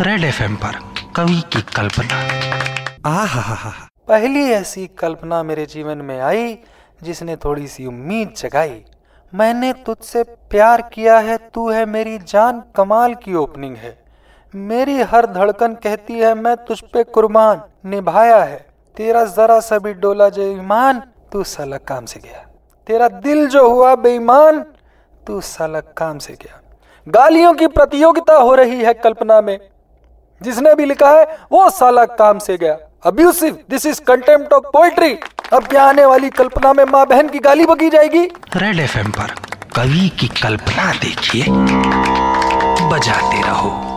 Red FM पर कवि की कल्पना। पहली ऐसी कल्पना मेरे जीवन में आई, जिसने थोड़ी सी उम्मीद जगाई। मैंने तुझसे प्यार किया है, तू है मेरी जान, कमाल की ओपनिंग है। मेरी हर धड़कन कहती है, मैं तुझ पे कुर्बान, निभाया है। तेरा जरा सा भी डोला जो ईमान, तू साला काम से गया। तेरा दिल जो हुआ बेईमान, तू साला काम से गया। गालियों की प्रतियोगिता हो रही है कल्पना में। जिसने भी लिखा है, वो साला काम से गया। Abusive this is contempt of poetry अब क्या आने वाली कल्पना में माँ बहन की गाली बगी जाएगी। रेड एफ़ पर कवि की कल्पना देखिए। बजाते रहो।